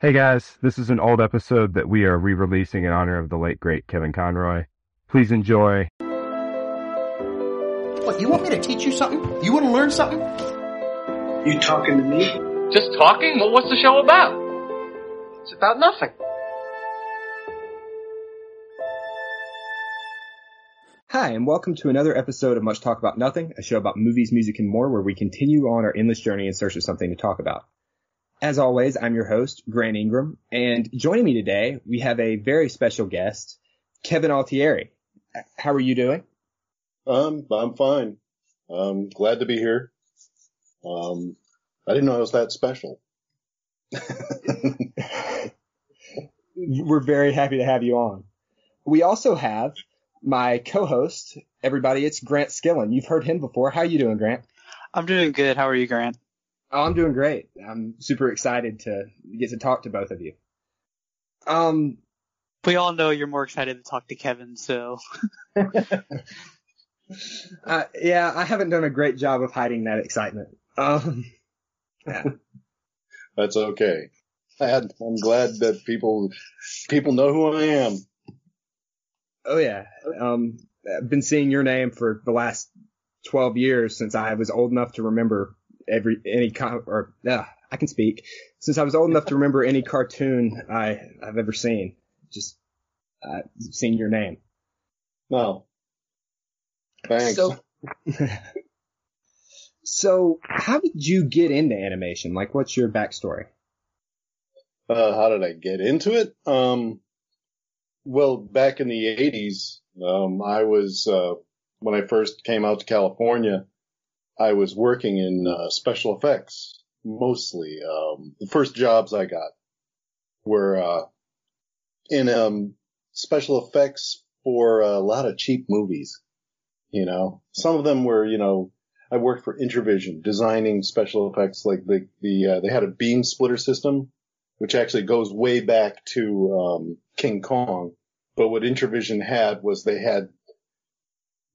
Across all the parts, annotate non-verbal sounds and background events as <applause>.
Hey guys, this is an old episode that we are re-releasing in honor of the late great Kevin Conroy. Please enjoy. What, you want me to teach you something? You want to learn something? You talking to me? Just talking? Well, what's the show about? It's about nothing. Hi, and welcome to another episode of Much Talk About Nothing, a show about movies, music, and more, where we continue on our endless journey in search of something to talk about. As always, I'm your host, Grant Ingram, and joining me today, we have a very special guest, Kevin Altieri. How are you doing? Um, I'm fine. I'm glad to be here. Um, I didn't know I was that special. We're very happy to have you on. We also have my co-host, everybody, it's Grant Skillen. You've heard him before. How are you doing, Grant? I'm doing good. How are you, Grant? Oh, I'm doing great. I'm super excited to get to talk to both of you. Um, We all know you're more excited to talk to Kevin, so <laughs> uh, yeah, I haven't done a great job of hiding that excitement. Um, yeah. <laughs> That's okay. I had, I'm glad that people, people know who I am. Oh yeah. Um, I've been seeing your name for the last 12 years since I was old enough to remember every, any, com- or, uh, I can speak. Since I was old enough to remember any cartoon I, I've ever seen. Just, uh, seen your name. No. Thanks. So, <laughs> so how did you get into animation? Like, what's your backstory? uh, how did I get into it? Um, well, back in the 80s, um, I was, uh, when I first came out to California, I was working in, uh, special effects, mostly. Um, the first jobs I got were, uh, in, um, special effects for a lot of cheap movies. You know, some of them were, you know, I worked for Introvision designing special effects like the, the, uh, they had a beam splitter system which actually goes way back to um, King Kong. But what Introvision had was they had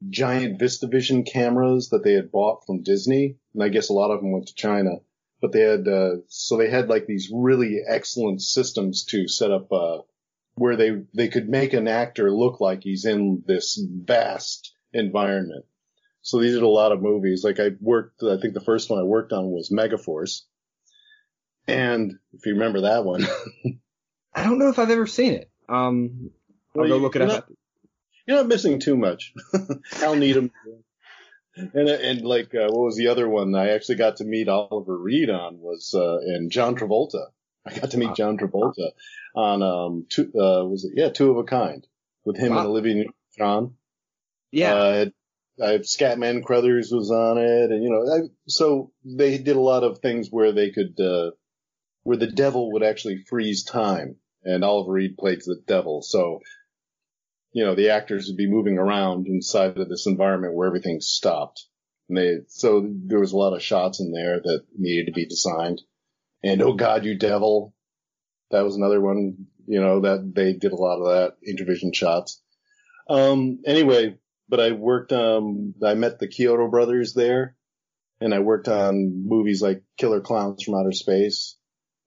giant VistaVision cameras that they had bought from Disney, and I guess a lot of them went to China. But they had uh, so they had like these really excellent systems to set up uh, where they they could make an actor look like he's in this vast environment. So they did a lot of movies. Like I worked, I think the first one I worked on was Megaforce. And if you remember that one, <laughs> I don't know if I've ever seen it. Um, I'll Well, go look it up. not- you're not missing too much. <laughs> Hal Needham. And, and like, uh, what was the other one I actually got to meet Oliver Reed on was, uh, and John Travolta. I got to meet John Travolta on, um, two, uh, was it, yeah, Two of a Kind with him Wow. and Olivia Newton-John. yeah. Uh, I, Scatman Crothers was on it, and you know, I, so they did a lot of things where they could, uh, where the devil would actually freeze time, and Oliver Reed played the devil. So, you know, the actors would be moving around inside of this environment where everything stopped. And they, so there was a lot of shots in there that needed to be designed. And oh God, you devil. That was another one, you know, that they did a lot of that Introvision shots. Um, anyway, but I worked, um, I met the Chiodo brothers there and I worked on movies like Killer Klowns from Outer Space.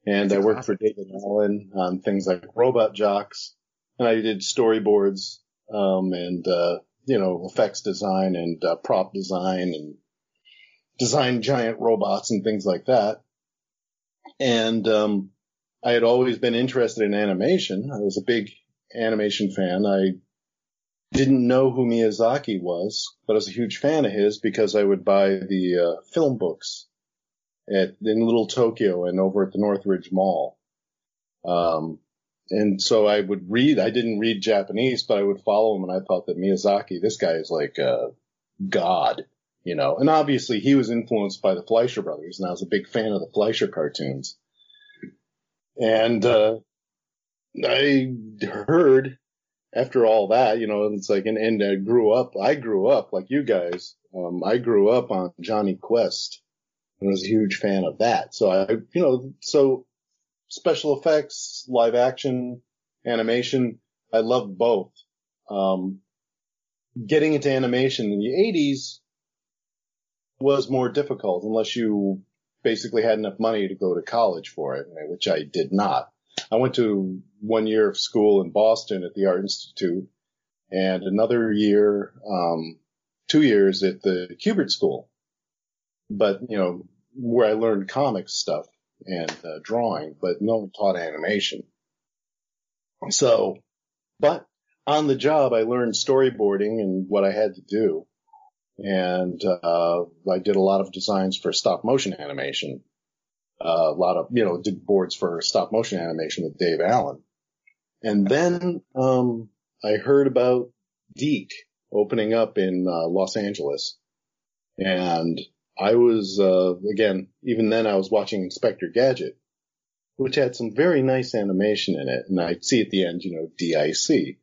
And I worked for David Allen on things like Robot Jox and I did storyboards, um, and, uh, you know, effects design and, uh, prop design and design giant robots and things like that. And, um, I had always been interested in animation. I was a big animation fan. I didn't know who Miyazaki was, but I was a huge fan of his because I would buy the uh, film books at in Little Tokyo and over at the Northridge Mall. Um, and so I would read. I didn't read Japanese, but I would follow him, and I thought that Miyazaki, this guy is like a god, you know. And obviously, he was influenced by the Fleischer brothers, and I was a big fan of the Fleischer cartoons. And uh, I heard after all that, you know, it's like, and, and I grew up, I grew up like you guys. Um, I grew up on Jonny Quest and was a huge fan of that. So I, you know, so special effects, live action, animation, I love both. Um, getting into animation in the 80s was more difficult unless you basically had enough money to go to college for it, which I did not. I went to one year of school in Boston at the Art Institute and another year, um, two years at the Kubert School. But, you know, where I learned comics stuff and uh, drawing, but no one taught animation. So, but on the job, I learned storyboarding and what I had to do. And, uh, I did a lot of designs for stop motion animation. Uh, a lot of, you know, did boards for stop motion animation with Dave Allen. And then, um, I heard about DiC opening up in, uh, Los Angeles. And I was, uh, again, even then I was watching Inspector Gadget, which had some very nice animation in it. And I'd see at the end, you know, DIC.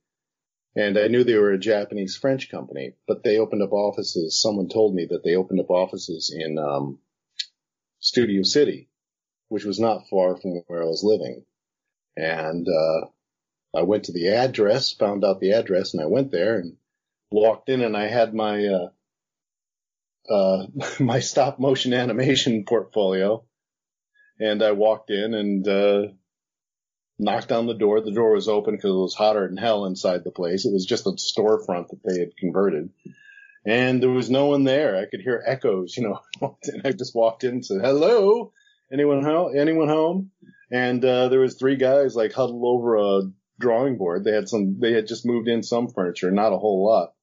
And I knew they were a Japanese French company, but they opened up offices. Someone told me that they opened up offices in, um, Studio City, which was not far from where I was living. And, uh, I went to the address, found out the address and I went there and walked in and I had my, uh, uh, <laughs> my stop motion animation portfolio. And I walked in and, uh, knocked on the door. The door was open because it was hotter than hell inside the place. It was just a storefront that they had converted. And there was no one there. I could hear echoes, you know. <laughs> and I just walked in and said, hello, anyone home? Anyone home? And, uh, there was three guys like huddled over a drawing board. They had some, they had just moved in some furniture, not a whole lot.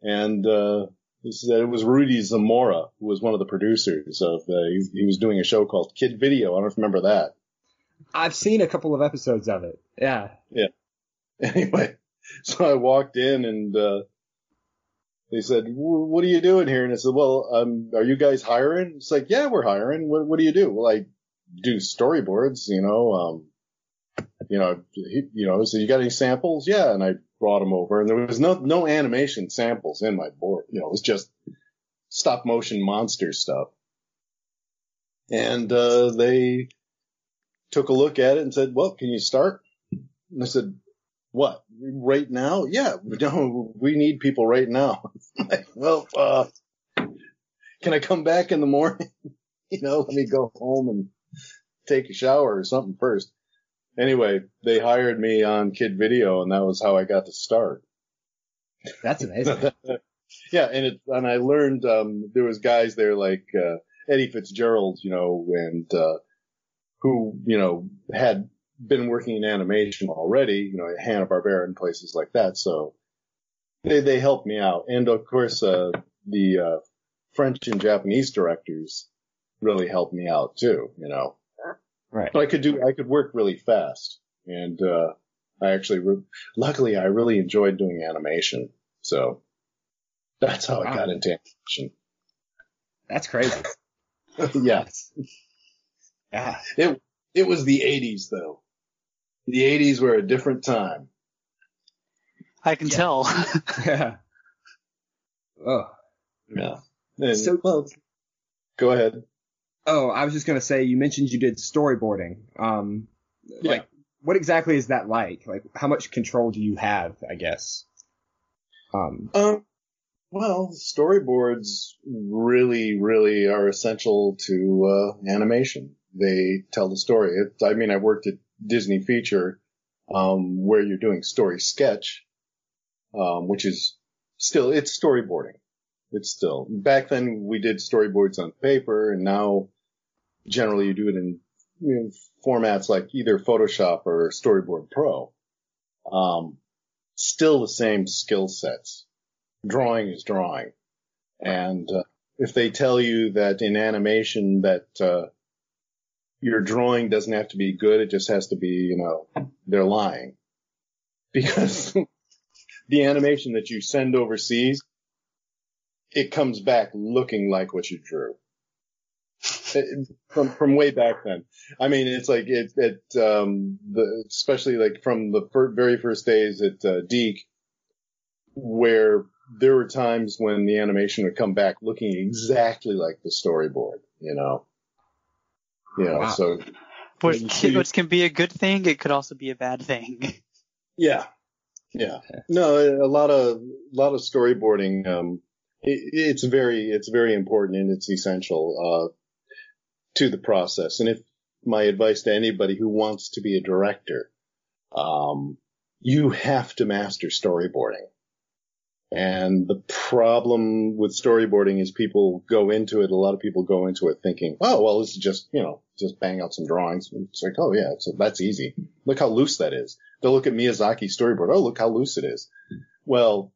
And, uh, it was Rudy Zamora, who was one of the producers of, uh, he, he was doing a show called Kid Video. I don't know if you remember that. I've seen a couple of episodes of it. Yeah. Yeah. <laughs> Anyway, so I walked in and, uh, they said, what are you doing here? And I said, well, um, are you guys hiring? It's like, yeah, we're hiring. What, what do you do? Well, I do storyboards, you know, um, you know, he, you know, so you got any samples? Yeah. And I brought them over and there was no, no animation samples in my board. You know, it was just stop motion monster stuff. And, uh, they took a look at it and said, well, can you start? And I said, what? Right now? Yeah, <laughs> no, we need people right now. <laughs> like, well, uh, can I come back in the morning? <laughs> you know, let me go home and take a shower or something first. Anyway, they hired me on Kid Video and that was how I got to start. That's amazing. <laughs> yeah, and it, and I learned, um, there was guys there like, uh, Eddie Fitzgerald, you know, and, uh, who, you know, had been working in animation already, you know, at Hanna-Barbera and places like that. So they, they helped me out. And of course, uh, the, uh, French and Japanese directors really helped me out too, you know. Right. So I could do, I could work really fast. And, uh, I actually, re- luckily I really enjoyed doing animation. So that's how I got into animation. That's crazy. <laughs> yes. Yeah. It, it was the 80s though. The 80s were a different time. I can Yeah. tell. <laughs> <laughs> Yeah. Oh. Yeah. And, So- well, go ahead. Oh, I was just gonna say, you mentioned you did storyboarding. Um, Yeah. like, what exactly is that like? Like, how much control do you have, I guess? Um, Um, well, storyboards really, really are essential to uh, animation. They tell the story. It, I mean, I worked at Disney Feature, um, where you're doing story sketch, um, which is still it's storyboarding. It's still back then we did storyboards on paper, and now generally you do it in formats like either Photoshop or Storyboard Pro. Um, still the same skill sets drawing is drawing. And uh, if they tell you that in animation that uh, your drawing doesn't have to be good, it just has to be, you know, they're lying. <laughs> Because the animation that you send overseas, it comes back looking like what you drew. It- from from way back then. I mean, it's like it it um the especially like from the fir- very first days at uh, DiC, where there were times when the animation would come back looking exactly like the storyboard, you know. You know, Wow. so which, can, you- which can be a good thing. It could also be a bad thing. yeah, yeah. No, a lot of a lot of storyboarding. Um, it, it's very it's very important and it's essential uh, to the process. And if my advice to anybody who wants to be a director. Um, you have to master storyboarding. And the problem with storyboarding is people go into it, a lot of people go into it thinking, oh, well, this is just, you know, just bang out some drawings. It's like, oh yeah, so that's easy. Look how loose that is. They'll look at Miyazaki's storyboard. Oh, look how loose it is. Well,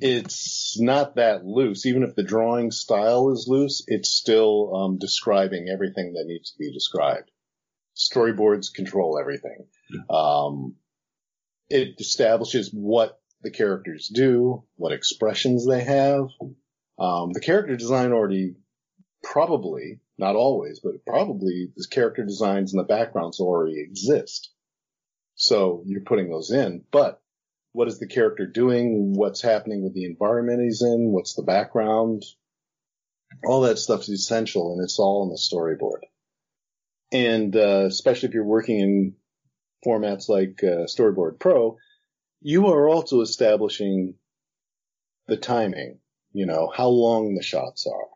it's not that loose. Even if the drawing style is loose, it's still um, describing everything that needs to be described. Storyboards control everything. Um, it establishes what the characters do, what expressions they have. Um, the character design already probably, not always, but probably the character designs and the backgrounds already exist. So you're putting those in, but what is the character doing? What's happening with the environment he's in? What's the background? All that stuff is essential and it's all in the storyboard. And, uh, especially if you're working in formats like, uh, Storyboard Pro, you are also establishing the timing, you know, how long the shots are.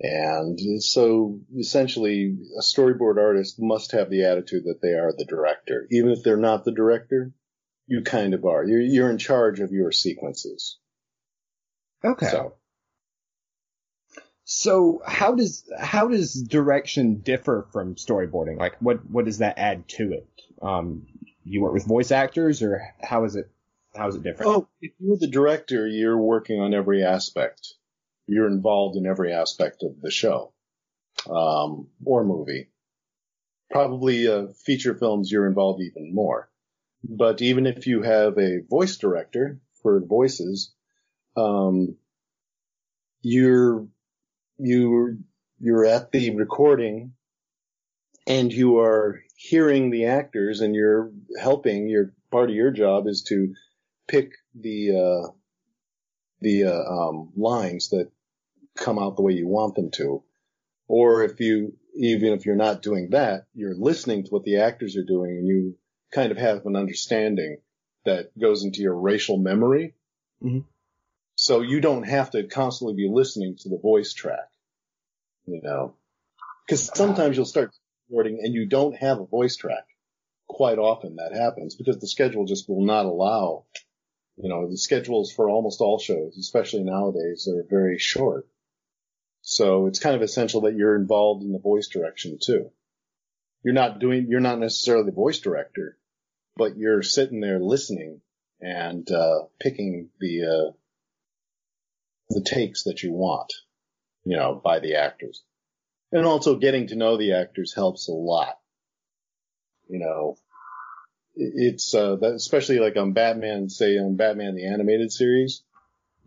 And so essentially a storyboard artist must have the attitude that they are the director. Even if they're not the director, you kind of are. You're, you're in charge of your sequences. Okay. So. so how does, how does direction differ from storyboarding? Like what, what does that add to it? Um, you work with voice actors or how is it, how is it different? Oh, if you're the director, you're working on every aspect. You're involved in every aspect of the show, um, or movie. Probably, uh, feature films, you're involved even more. But even if you have a voice director for voices, um, you're, you're, you're at the recording and you are hearing the actors and you're helping your part of your job is to pick the, uh, the, uh, um, lines that come out the way you want them to. Or if you, even if you're not doing that, you're listening to what the actors are doing and you kind of have an understanding that goes into your racial memory. Mm-hmm. So you don't have to constantly be listening to the voice track, you know, because sometimes you'll start recording and you don't have a voice track. Quite often that happens because the schedule just will not allow, you know, the schedules for almost all shows, especially nowadays, are very short. So it's kind of essential that you're involved in the voice direction too. You're not doing, you're not necessarily the voice director, but you're sitting there listening and uh, picking the uh, the takes that you want, you know, by the actors, and also getting to know the actors helps a lot. You know, it's uh, that, especially like on Batman, say on Batman the animated series,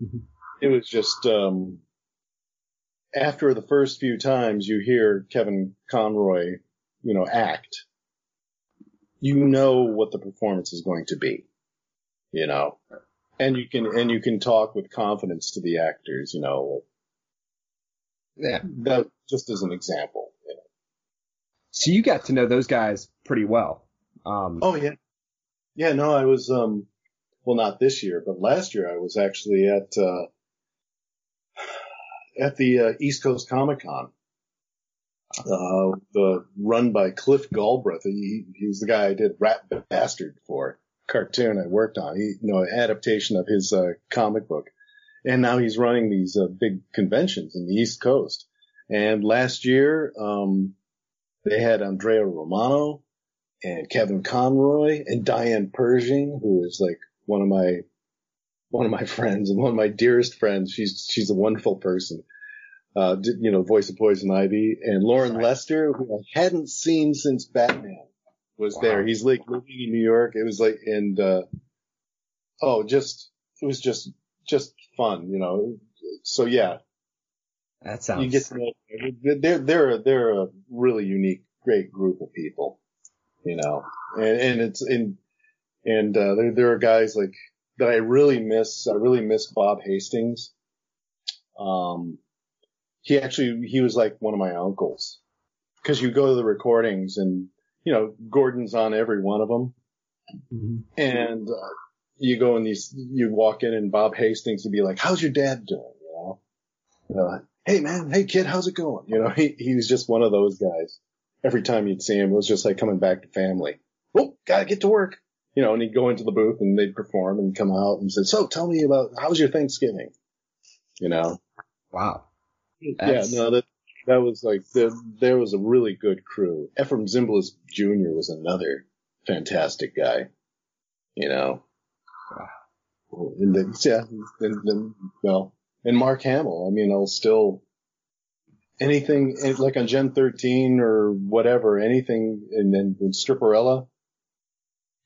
mm-hmm. it was just um, after the first few times you hear Kevin Conroy, you know, act you know what the performance is going to be, you know, and you can, and you can talk with confidence to the actors, you know, yeah, that just as an example, you know. So you got to know those guys pretty well. Um, oh yeah. Yeah, no, I was, um, well, not this year, but last year I was actually at, uh, at the uh, East Coast Comic Con uh, the run by Cliff Galbraith. He, he was the guy I did Rat the Bastard for cartoon I worked on. He, you know, adaptation of his uh, comic book, and now he's running these uh, big conventions in the East Coast. And last year, um, they had Andrea Romano and Kevin Conroy and Diane Pershing, who is like one of my one of my <laughs> friends and one of my dearest friends. She's she's a wonderful person uh, you know, voice of Poison Ivy, and Loren. Lester, who I hadn't seen since Batman, was wow. there. He's like living in New York. It was like, and uh, oh, just it was just just fun, you know. So yeah, that sounds. You get to know they're they're they're a really unique, great group of people, you know, and and it's and and uh, there there are guys like that I really miss. I really miss Bob Hastings. Um, he actually he was like one of my uncles because you go to the recordings and you know Gordon's on every one of them, mm-hmm. and uh, you go in these you walk in and Bob Hastings would be like, "How's your dad doing?" You know, you know, hey man, hey kid, how's it going? You know, he he was just one of those guys, every time you'd see him, it was just like coming back to family. Oh, gotta get to work. You know, and he'd go into the booth and they'd perform and come out and say, so tell me about, how was your Thanksgiving? You know? Wow. Yeah, no, that, that was like, the, there was a really good crew. Efrem Zimbalist Jr. was another fantastic guy. You know? And then, yeah, and then, well, and Mark Hamill, I mean, I'll still, anything like on Gen 13 or whatever, anything, and then with Stripperella,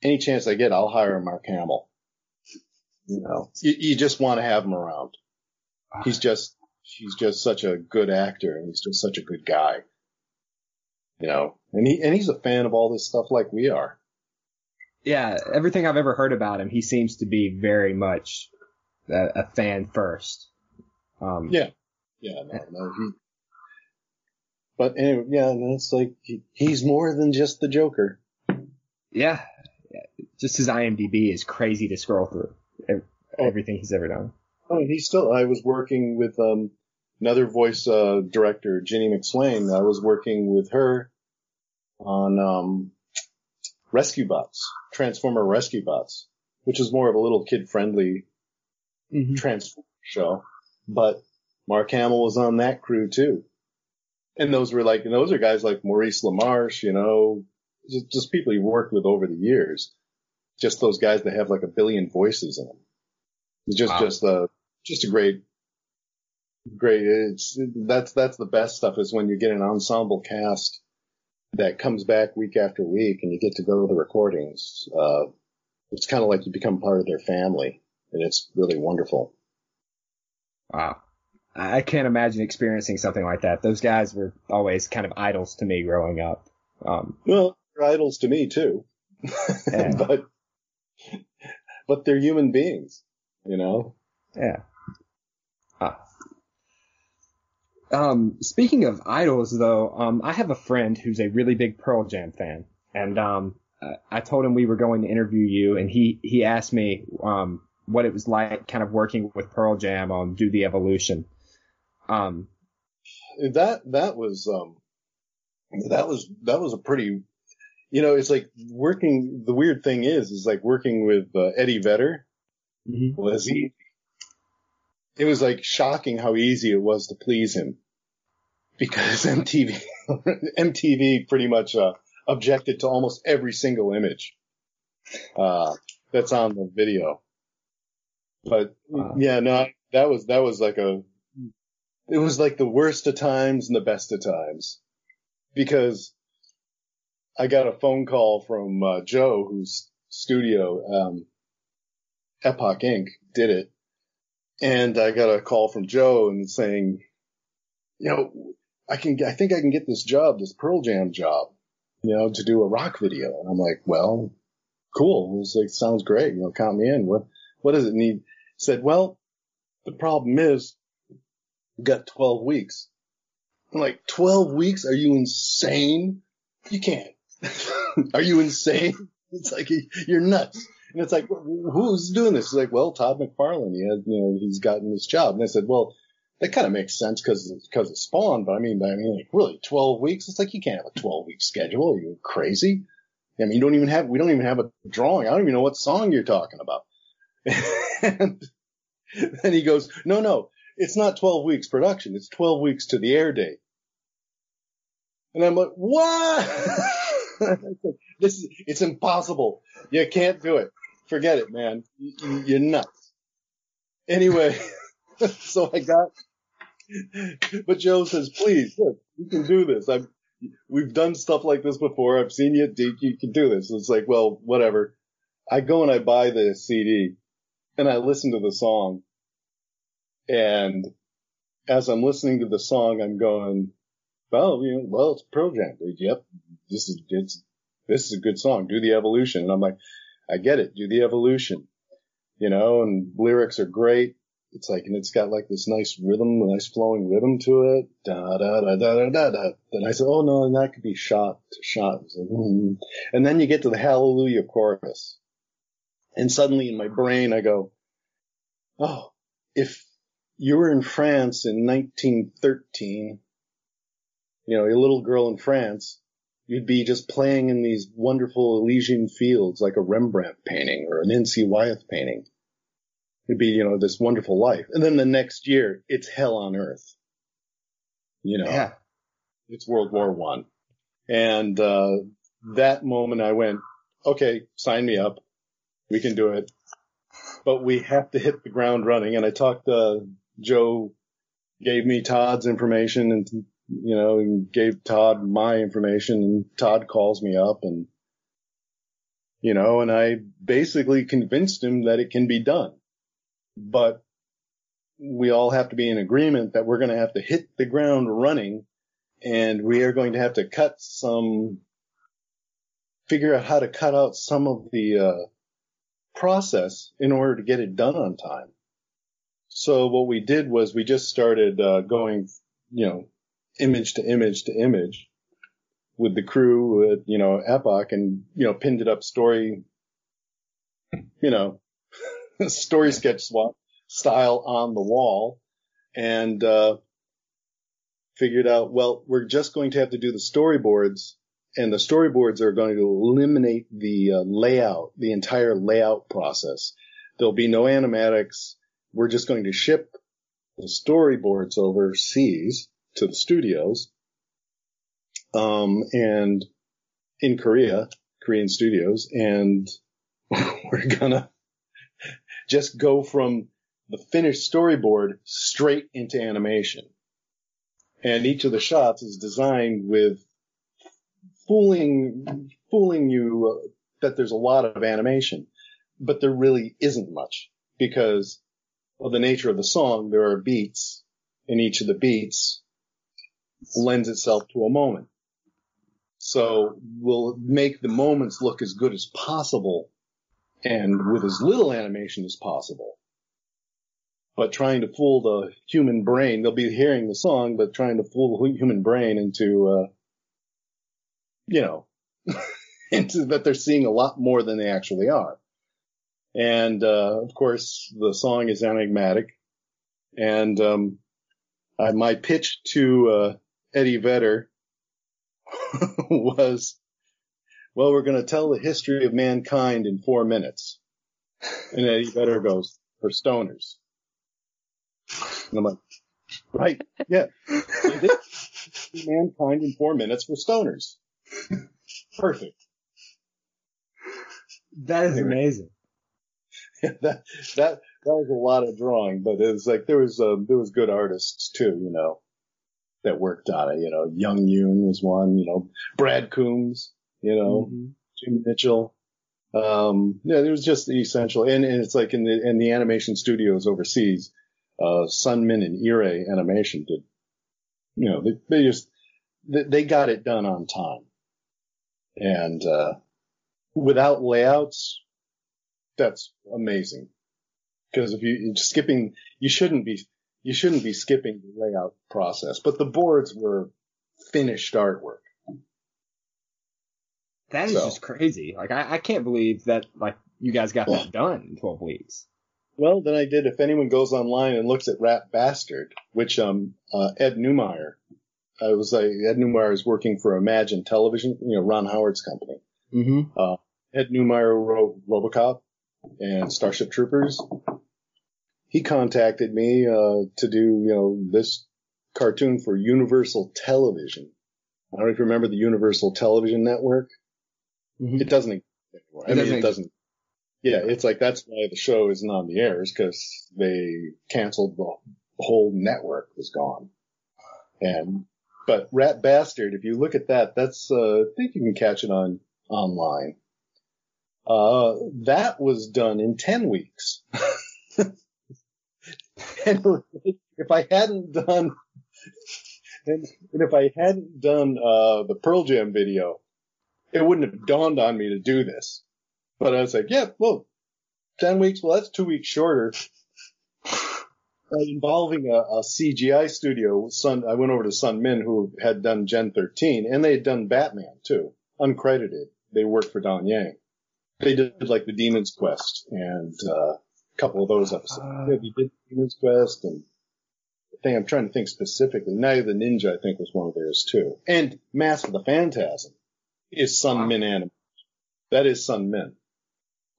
any chance I get, I'll hire Mark Hamill. You know, you, you just want to have him around. He's ah. just, he's just such a good actor and he's just such a good guy. You know, and he, and he's a fan of all this stuff like we are. Yeah, everything I've ever heard about him, he seems to be very much a, a fan first. Um, yeah. Yeah, no, no, he, but anyway, yeah, and it's like he, he's more than just the Joker. Yeah, just his IMDb is crazy to scroll through Oh. everything he's ever done. Oh, he's still. I was working with um, another voice uh, director, Ginny McSwain. I was working with her on um, Rescue Bots, Transformer Rescue Bots, which is more of a little kid-friendly Mm-hmm. Transformer show. But Mark Hamill was on that crew too, and those were like, and those are guys like Maurice LaMarche, you know, just, just people you worked with over the years. Just those guys that have like a billion voices in them. It's just, Wow. just a, just a great, great. It's that's that's the best stuff is when you get an ensemble cast that comes back week after week and you get to go to the recordings. Uh, it's kind of like you become part of their family, and it's really wonderful. Wow. I can't imagine experiencing something like that. Those guys were always kind of idols to me growing up. Um, Well, they're idols to me too, Yeah. <laughs> but but they're human beings, you know. yeah. Ah. Um, speaking of idols, though, um, I have a friend who's a really big Pearl Jam fan, and um, I- told him we were going to interview you, and he he asked me um what it was like, kind of working with Pearl Jam on Do the Evolution. Um, that that was um that was that was a pretty you know it's like working the weird thing is is like working with uh, Eddie Vedder mhm was easy. It was like shocking how easy it was to please him because <laughs> MTV <laughs> MTV pretty much uh, objected to almost every single image uh, that's on the video. But Wow. yeah, no, that was that was like a it was like the worst of times and the best of times because I got a phone call from uh, Joe, whose studio um, Epoch Ink. did it, and I got a call from Joe and saying, you know, I can, I think I can get this job, this Pearl Jam job, you know, to do a rock video. And I'm like, well, cool. It was like, sounds great. You know, count me in. What, what does it need? He said, well, the problem is we've got 12 weeks. I'm like, 12 weeks? Are you insane? You can't. <laughs> Are you insane? It's like, you're nuts. And it's like, who's doing this? It's like, well, Todd McFarlane. He has, you know, he's gotten this job. And I said, well, that kind of makes sense because because of Spawn. But I mean, I mean, like, really, 12 weeks? It's like you can't have a 12 week schedule. Are you crazy? I mean, you don't even have, we don't even have a drawing. I don't even know what song you're talking about. <laughs> and then he goes, no, no, it's not 12 weeks production. It's 12 weeks to the air date. And I'm like, what? <laughs> this is, it's impossible. You can't do it. Forget it, man. You- You're nuts. Anyway, <laughs> so I got, but Joe says, please, look, you can do this. I've, we've done stuff like this before. I've seen you, do- you can do this. It's like, well, whatever. I go and I buy the CD and I listen to the song. And as I'm listening to the song, I'm going, well, you know, well, it's Pearl Jam, dude. Yep. This is, it's, this is a good song. Do the evolution. And I'm like, I get it. Do the evolution, you know, and lyrics are great. It's like, and it's got like this nice rhythm, nice flowing rhythm to it. Da, da, da, da, da, da. Then I said, oh no, and that could be shot to shot. Like, mm. And then you get to the hallelujah chorus. And suddenly in my brain, I go, oh, if you were in France in 1913, you know, a little girl in France, you'd be just playing in these wonderful Elysian fields like a Rembrandt painting or an N.C. Wyeth painting. It'd be, you know, this wonderful life. And then the next year, it's hell on earth. You know, Yeah. it's World War One. And, uh, that moment I went, okay, sign me up. We can do it. But we have to hit the ground running. And I talked to Joe gave me Todd's information and, you know, and gave Todd my information and Todd calls me up and, you know, and I basically convinced him that it can be done. But we all have to be in agreement that we're going to have to hit the ground running and we are going to have to cut some, figure out how to cut out some of the, uh, process in order to get it done on time. So what we did was we just started uh, going, you know, image to image to image with the crew at, you know, Epoch and, you know, pinned it up story, you know, <laughs> story sketch swap style on the wall and, uh, figured out, well, we're just going to have to do the storyboards and the storyboards are going to eliminate the uh, layout, the entire layout process. There'll be no animatics. We're just going to ship the storyboards overseas to the studios. Um, and in Korea, Korean studios, and <laughs> we're gonna just go from the finished storyboard straight into animation. And each of the shots is designed with fooling, fooling you uh, that there's a lot of animation, but there really isn't much because of the nature of the song. There are beats and each of the beats lends itself to a moment. So we'll make the moments look as good as possible and with as little animation as possible. But trying to fool the human brain, they'll be hearing the song, but trying to fool the human brain into, uh, you know, <laughs> into that they're seeing a lot more than they actually are. And, uh, of course, the song is enigmatic. And, um, I, my pitch to, uh, Eddie Vedder <laughs> was, well, we're going to tell the history of mankind in four minutes. And Eddie Vedder goes, for stoners. And I'm like, right, yeah. <laughs> Mankind in four minutes for stoners. Perfect. That is Anyway. amazing. <laughs> that that that was a lot of drawing, but it was like there was um, there was good artists too, you know, that worked on it. You know, Young Yoon was one. You know, Brad Coombs. You know, Jim Mitchell. Um, yeah, it was just the essential, and, and it's like in the in the animation studios overseas, uh, Sunmin and Ire Animation did. You know, they, they just they, they got it done on time, and uh, without layouts, that's amazing. Because if you you're skipping, you shouldn't be you shouldn't be skipping the layout process. But the boards were finished artwork. That is So- just crazy. Like I, I can't believe that like you guys got that done in 12 weeks. Well, then I did. If anyone goes online and looks at Rat Bastard, which um uh, Ed Neumeier, I was like Ed Neumeier is working for Imagine Television, you know Ron Howard's company. Mm-hmm. Uh, Ed Neumeier wrote RoboCop and Starship Troopers. He contacted me uh, to do you know this cartoon for Universal Television. I don't know if you remember the Universal Television Network. Mhm. It doesn't exist anymore. I It mean, doesn't it doesn't. Yeah, it's like that's why the show isn't on the air is because they canceled the whole network was gone. And but Rat Bastard, if you look at that, that's uh, I think you can catch it on online. Uh, that was done in ten weeks. <laughs> and if I hadn't done, and, and if I hadn't done uh, the Pearl Jam video, it wouldn't have dawned on me to do this. But I was like, yeah, well, 10 weeks, well, that's two weeks shorter. <laughs> Involving a, a CGI studio Sun, I went over to Sun Min who had done Gen 13 and they had done Batman too, uncredited. They worked for Dong Yang. They did like the Demon's Quest and, uh, couple of those episodes. yeah, they did Demon's Quest and I think I'm trying to think specifically. Night of the Ninja, I think was one of theirs too. And Mask of the Phantasm. is Sun Wow. Min Animation. That is Sun Min.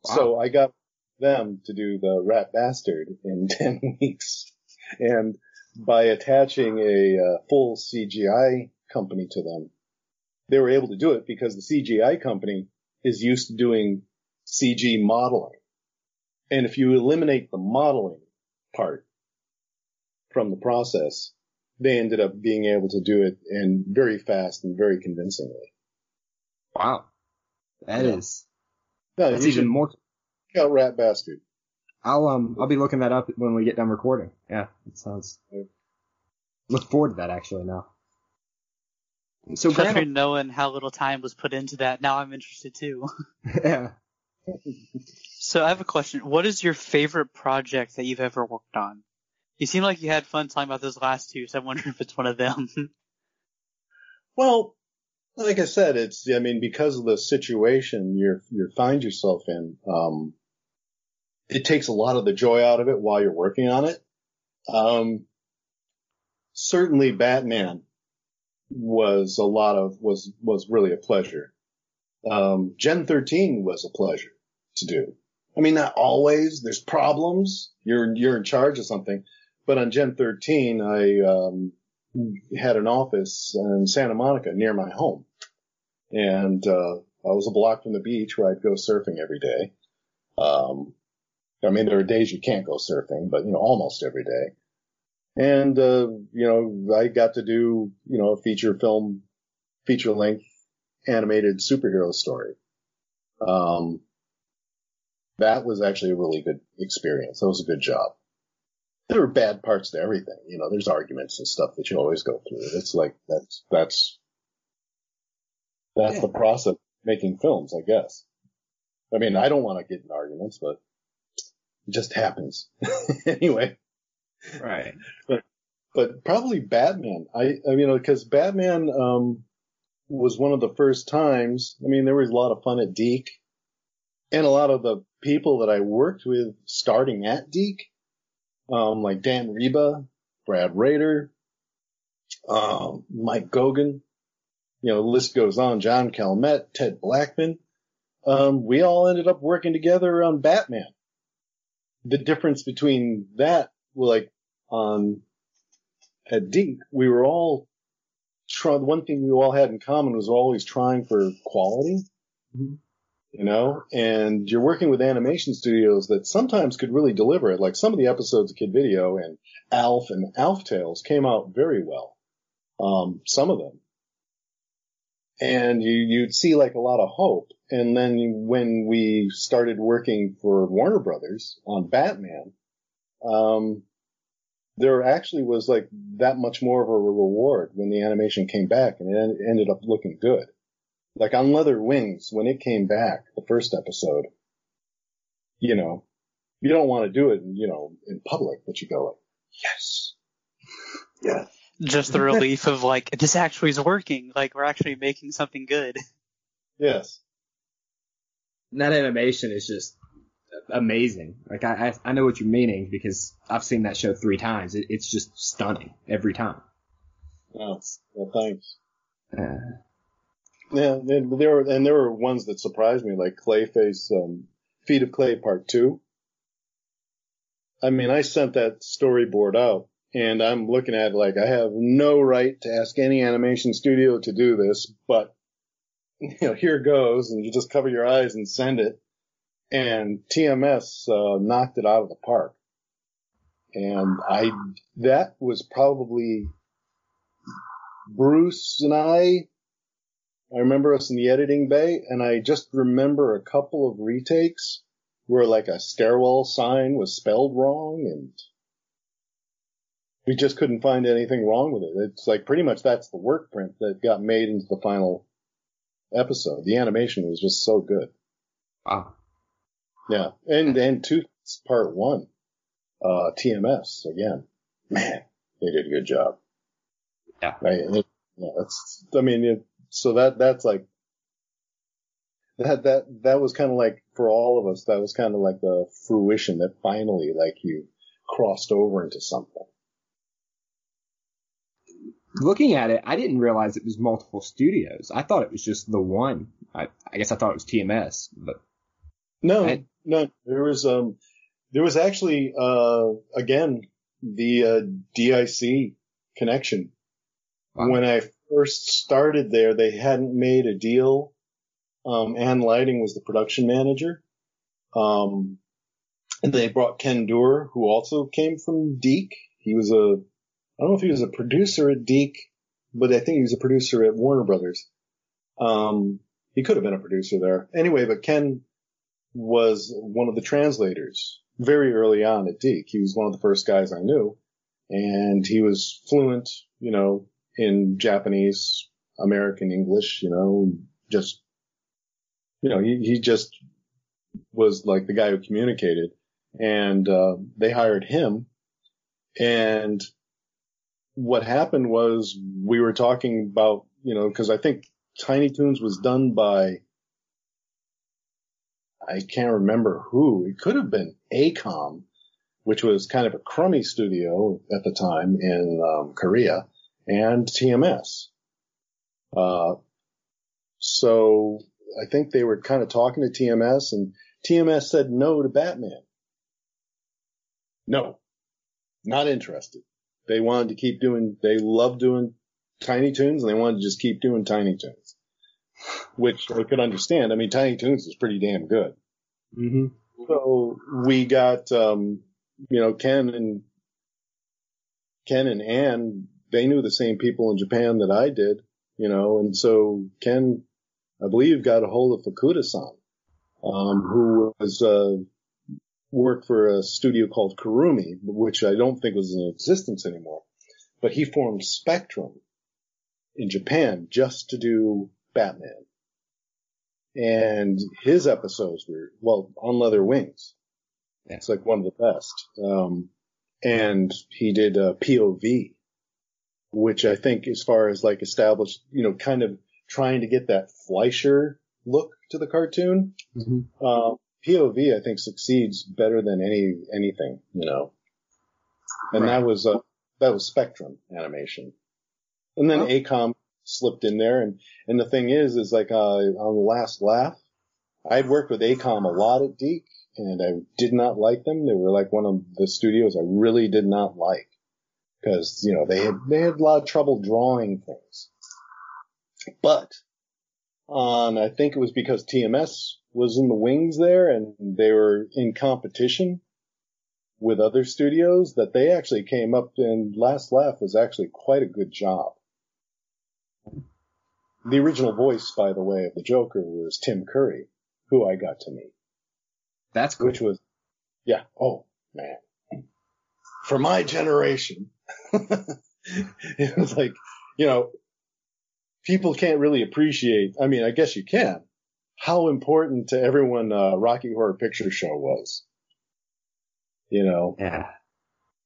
So I got them to do the Rat Bastard in <laughs> 10 weeks. And by attaching a uh, full CGI company to them, they were able to do it because the CGI company is used to doing CG modeling. And if you eliminate the modeling part from the process, they ended up being able to do it and very fast and very convincingly. Wow. that Yeah. is No, that's even should more. check out Rat Bastard. I'll um I'll be looking that up when we get done recording. Yeah, it sounds. Look forward to that actually now. So Especially Grant, knowing how little time was put into that, now I'm interested too. <laughs> <laughs> yeah. So I have a question. What is your favorite project that you've ever worked on? You seem like you had fun talking about those last two, so I'm wondering if it's one of them. <laughs> Well, like I said, it's, I mean, because of the situation you're, you find yourself in, um, it takes a lot of the joy out of it while you're working on it. Um, certainly Batman was a lot of, was, was really a pleasure. Um, Gen 13 was a pleasure to do. I mean, not always. There's problems. You're, you're in charge of something. But on Gen 13, I, um, had an office in Santa Monica near my home. And, uh, I was a block from the beach where I'd go surfing every day. Um, I mean, there are days you can't go surfing, but, you know, almost every day. And, uh, you know, I got to do, you know, a feature film, feature length animated superhero story. Um, that was actually a really good experience. That was a good job there are bad parts to everything. You know, there's arguments and stuff that you always go through. It's like that's that's that's Yeah. the process of making films, I guess. I mean, I don't want to get in arguments, but it just happens <laughs> anyway. Right. But probably Batman. I, I mean, because Batman um, was one of the first times. I mean, there was a lot of fun at DiC, and a lot of the people that I worked with starting at DiC, um, like Dan Riba, Brad Rader, um, Mike Goguen. You know, the list goes on. John Calmette, Ted Blackman. Um, we all ended up working together on Batman. The difference between that, like on at DiC, we were all the one thing we all had in common was always trying for quality. You know, and you're working with animation studios that sometimes could really deliver it. Like some of the episodes of Kid Video and Alf and Alf Tales came out very well. Um, some of them. And you, you'd see like a lot of hope. And then when we started working for Warner Brothers on Batman, um, there actually was like that much more of a reward when the animation came back and it en- ended up looking good. Like on Leather Wings, when it came back, the first episode, you know, you don't want to do it, you know, in public, but you go like, yes. Yeah. Just the relief of like, this actually is working. Like, we're actually making something good. Yes. And that animation is just amazing. Like I, I, know what you're meaning because I've seen that show three times. It, it's just stunning every time. Oh, well, thanks. Uh, Yeah, there there were, and there were ones that surprised me, like Clayface, um, Feet of Clay Part 2. I mean, I sent that storyboard out, and I'm looking at it like I have no right to ask any animation studio to do this, but, <laughs> you know, here goes, and you just cover your eyes and send it. And TMS, uh, knocked it out of the park. And I, that was probably Bruce and I I remember us in the editing bay, and I just remember a couple of retakes where like a stairwell sign was spelled wrong, and we just couldn't find anything wrong with it. It's like pretty much that's the work print that got made into the final episode. The animation was just so good. wow. Yeah, and and two part one, uh, TMS again. Man, they did a good job. Yeah. I, it, yeah, that's. I mean, it, so that that's like that that that was kind of like for all of us. That was kind of like the fruition that finally like you crossed over into something. looking at it, I didn't realize it was multiple studios. I thought it was just the one. I, I guess I thought it was TMS, but No, I- no, there was um, there was actually uh, again the uh, DIC connection. Wow. When I first started there, they hadn't made a deal. Um, Ann Lighting was the production manager. Um, and they brought Ken Doer, who also came from DiC. He was a, I don't know if he was a producer at DiC, but I think he was a producer at Warner Brothers. Um, he could have been a producer there. Anyway, but Ken was one of the translators very early on at DiC. He was one of the first guys I knew and he was fluent, you know, in Japanese, American English, you know, just, you know, he, he just was like the guy who communicated and, uh, they hired him and what happened was we were talking about, you know, cause I think Tiny Toons was done by, I can't remember who. It could have been AKOM, which was kind of a crummy studio at the time in um, Korea, and TMS. Uh, so I think they were kind of talking to TMS, and TMS said no to Batman. No, not interested. They wanted to keep doing. They loved doing Tiny Toons, and they wanted to just keep doing Tiny Toons, which I could understand. I mean, Tiny Toons is pretty damn good. mm-hmm. So we got, um, you know, Ken and Ken and Ann, they knew the same people in Japan that I did, you know, and so Ken, I believe, got a hold of Fukuda-san, um, who was, uh, worked for a studio called Kurumi, which I don't think was in existence anymore, but he formed Spectrum in Japan just to do Batman. And his episodes were, well, on Leather Wings. Yeah. It's like one of the best. Um, and he did uh, POV, which I think as far as like established, you know, kind of trying to get that Fleischer look to the cartoon. Mm-hmm. Uh, POV, I think succeeds better than any, anything, you know. And Right. that was, uh, that was Spectrum animation. And then Oh. AKOM slipped in there. And, and the thing is, is like, uh, on the last laugh, I'd worked with AKOM a lot at DiC and I did not like them. They were like one of the studios I really did not like because, you know, they had, they had a lot of trouble drawing things. But, um, I think it was because TMS was in the wings there and they were in competition with other studios that they actually came up and Last Laugh was actually quite a good job. The original voice, by the way, of the Joker was Tim Curry, who I got to meet, That's cool. which was, yeah, oh man. For my generation, <laughs> it was like, you know, people can't really appreciate, I mean, I guess you can, how important to everyone, uh, Rocky Horror Picture Show was. You know, Yeah.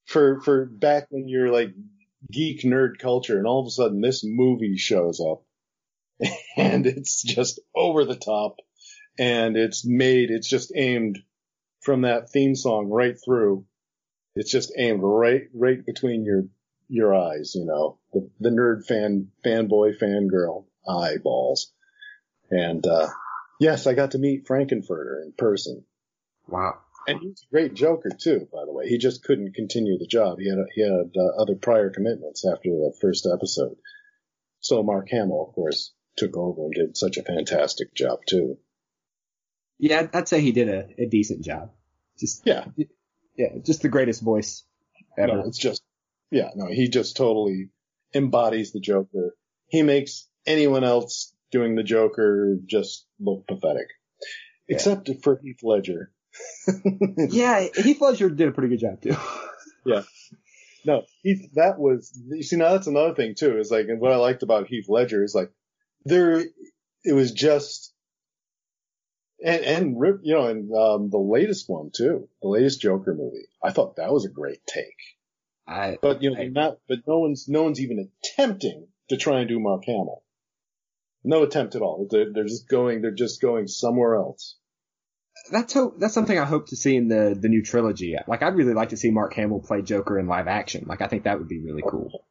for, for back when you're like geek nerd culture and all of a sudden this movie shows up <laughs> and it's just over the top and it's made, it's just aimed from that theme song right through. It's just aimed right, right between your, your eyes, you know, the, the nerd fan, fanboy, fangirl eyeballs. And, uh, yes, I got to meet Frank-N-Furter in person. Wow. And he was a great Joker too, by the way. He just couldn't continue the job. He had he had uh, other prior commitments after the first episode. So Mark Hamill, of course, took over and did such a fantastic job too. Yeah, I'd- say he did a, a decent job. Just Yeah, yeah, just the greatest voice ever. no, it's just yeah, no, he just totally embodies the Joker. He makes anyone else doing the Joker just look pathetic, except for Heath Ledger. Yeah, Heath Ledger did a pretty good job too. <laughs> Yeah. No, Heath, that was, you see, now that's another thing too, is like, and what I liked about Heath Ledger is like, there, it was just, and, and, Rip- you know, and, um, the latest one too, the latest Joker movie, I thought that was a great take. I But, you know, I- not, but no one's, no one's even attempting to try and do Mark Hamill. No attempt at all. They're, they're just going, they're just going somewhere else. That's hope that's something I hope to see in the the new trilogy. Like I'd really like to see Mark Hamill play Joker in live action. Like I think that would be really cool.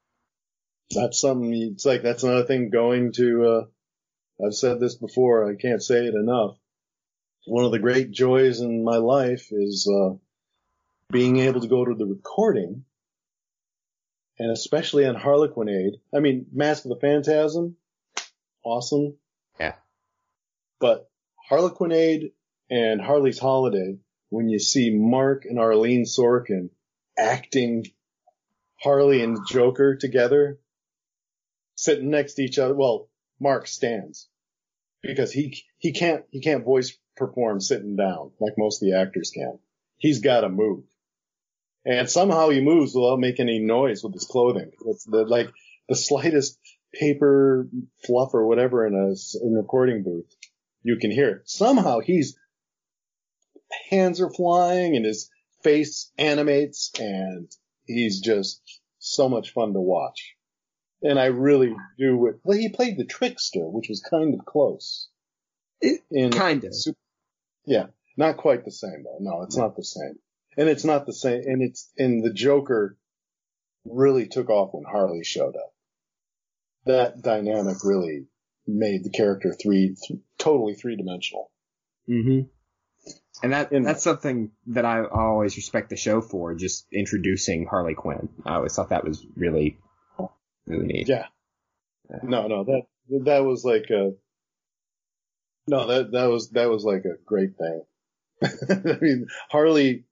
that's something. It's like that's another thing going to. uh I've said this before. I can't say it enough. One of the great joys in my life is uh being able to go to the recording, and especially on Harlequinade. I mean, Mask of the Phantasm, awesome. Yeah. But Harlequinade and Harley's Holiday, when you see Mark and Arlene Sorkin acting Harley and Joker together, sitting next to each other. Well, Mark stands because he he can't he can't voice perform sitting down like most of the actors can. He's got to move, and somehow he moves without making any noise with his clothing. It's the like the slightest paper fluff or whatever in a, in a recording booth, you can hear it. Somehow he's hands are flying and his face animates and he's just so much fun to watch. And I really do it. Well, he played the trickster, which was kind of close. It, In kind of. Super- yeah, not quite the same though. No, it's not the same. And it's not the same. And it's and the Joker really took off when Harley showed up. That dynamic really made the character three th- totally three dimensional. hmm And that that's something that I always respect the show for, just introducing Harley Quinn. I always thought that was really, really neat. Yeah. No, no, that that was like a no, that that was that was like a great thing. <laughs> I mean, Harley.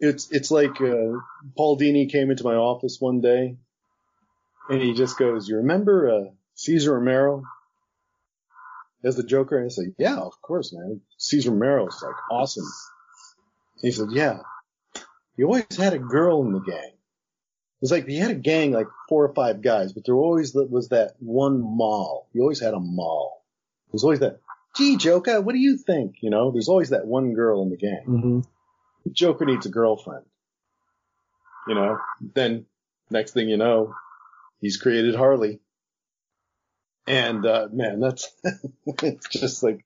It's it's like uh, Paul Dini came into my office one day, and he just goes, "You remember uh, Cesar Romero as the Joker?" And I said, "Yeah, of course, man. Cesar Romero's like awesome." He said, "Yeah, he always had a girl in the gang." It's like he had a gang like four or five guys, but there always was that one mall. He always had a mall. There's always that, gee, Joker, what do you think? You know, there's always that one girl in the gang. hmm Joker needs a girlfriend. You know, then next thing you know, he's created Harley. And, uh, man, that's, <laughs> it's just like,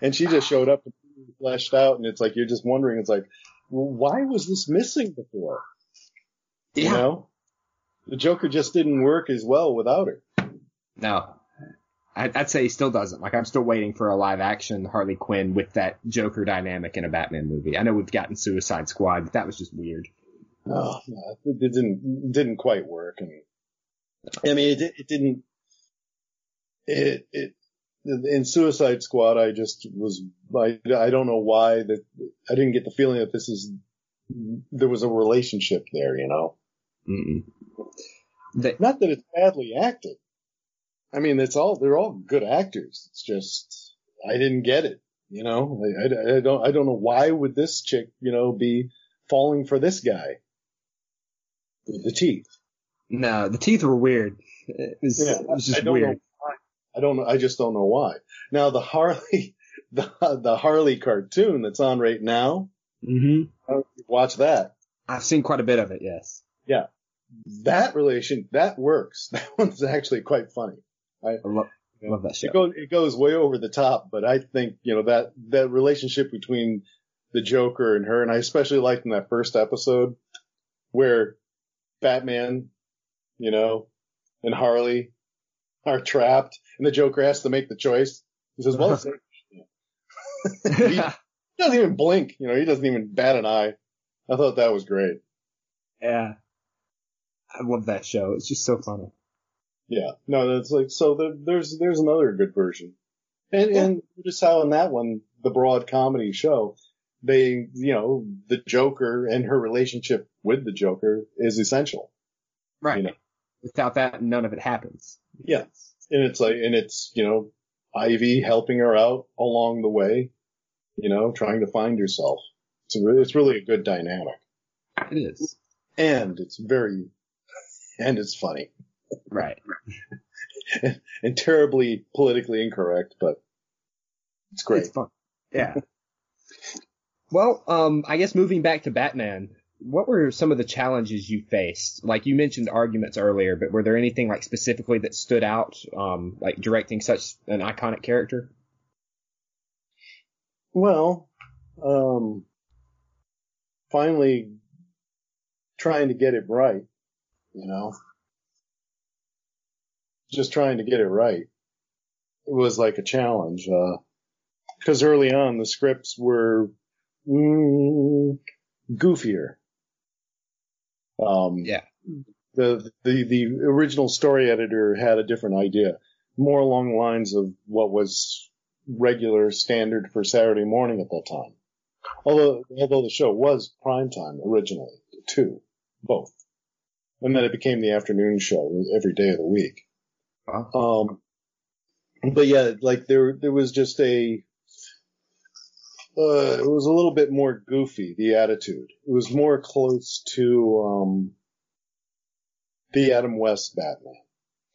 and she just showed up and fleshed out and it's like, you're just wondering, it's like, well, why was this missing before? You know? The Joker just didn't work as well without her. No. I, I'd say he still doesn't. Like, I'm still waiting for a live action Harley Quinn with that Joker dynamic in a Batman movie. I know we've gotten Suicide Squad, but that was just weird. Oh, no, it it didn't didn't quite work, and I mean it it didn't it it in Suicide Squad I just was I I don't know why that I didn't get the feeling that this is there was a relationship there, you know. Not that it's badly acted. I mean, it's all they're all good actors. It's just I didn't get it, you know. I, I, I don't I don't know why would this chick you know be falling for this guy. The teeth. no, the teeth were weird. It was, Yeah, it was I just don't weird. know why. I don't know. I just don't know why. Now the Harley, <laughs> the the Harley cartoon that's on right now. hmm Watch that. I've seen quite a bit of it, yes. Yeah, that relation that works. <laughs> That one's actually quite funny. I love, love that show. It goes it goes way over the top, but I think you know that that relationship between the Joker and her, and I especially liked in that first episode where Batman, you know, and Harley are trapped, and the Joker has to make the choice. He says, "Well, <laughs> <laughs> he doesn't even blink. You know, he doesn't even bat an eye. I thought that was great. yeah. I love that show. It's just so funny. Yeah. No, that's like so. The, there's there's another good version, and and just how in that one the broad comedy show, they you know the Joker and her relationship with the Joker is essential. Right. You know. Without that, none of it happens. Yeah. And it's like and it's you know Ivy helping her out along the way, you know, trying to find herself. It's a, re- it's really a good dynamic, It is. and it's very and it's funny. Right. <laughs> and terribly politically incorrect, but it's great. It's fun. Yeah. well, um, I guess moving back to Batman, what were some of the challenges you faced? Like you mentioned arguments earlier, but were there anything like specifically that stood out, um, like directing such an iconic character? Well, um, finally trying to get it right you know? Just trying to get it right. It was like a challenge, uh, cause early on the scripts were, mm, goofier. Um, Yeah. the, the, the original story editor had a different idea, more along the lines of what was regular standard for Saturday morning at that time. Although, although the show was primetime originally, too, both. And then it became the afternoon show every day of the week. Wow. Um, but yeah, like there, there was just a, uh, it was a little bit more goofy, the attitude. It was more close to, um, the Adam West Batman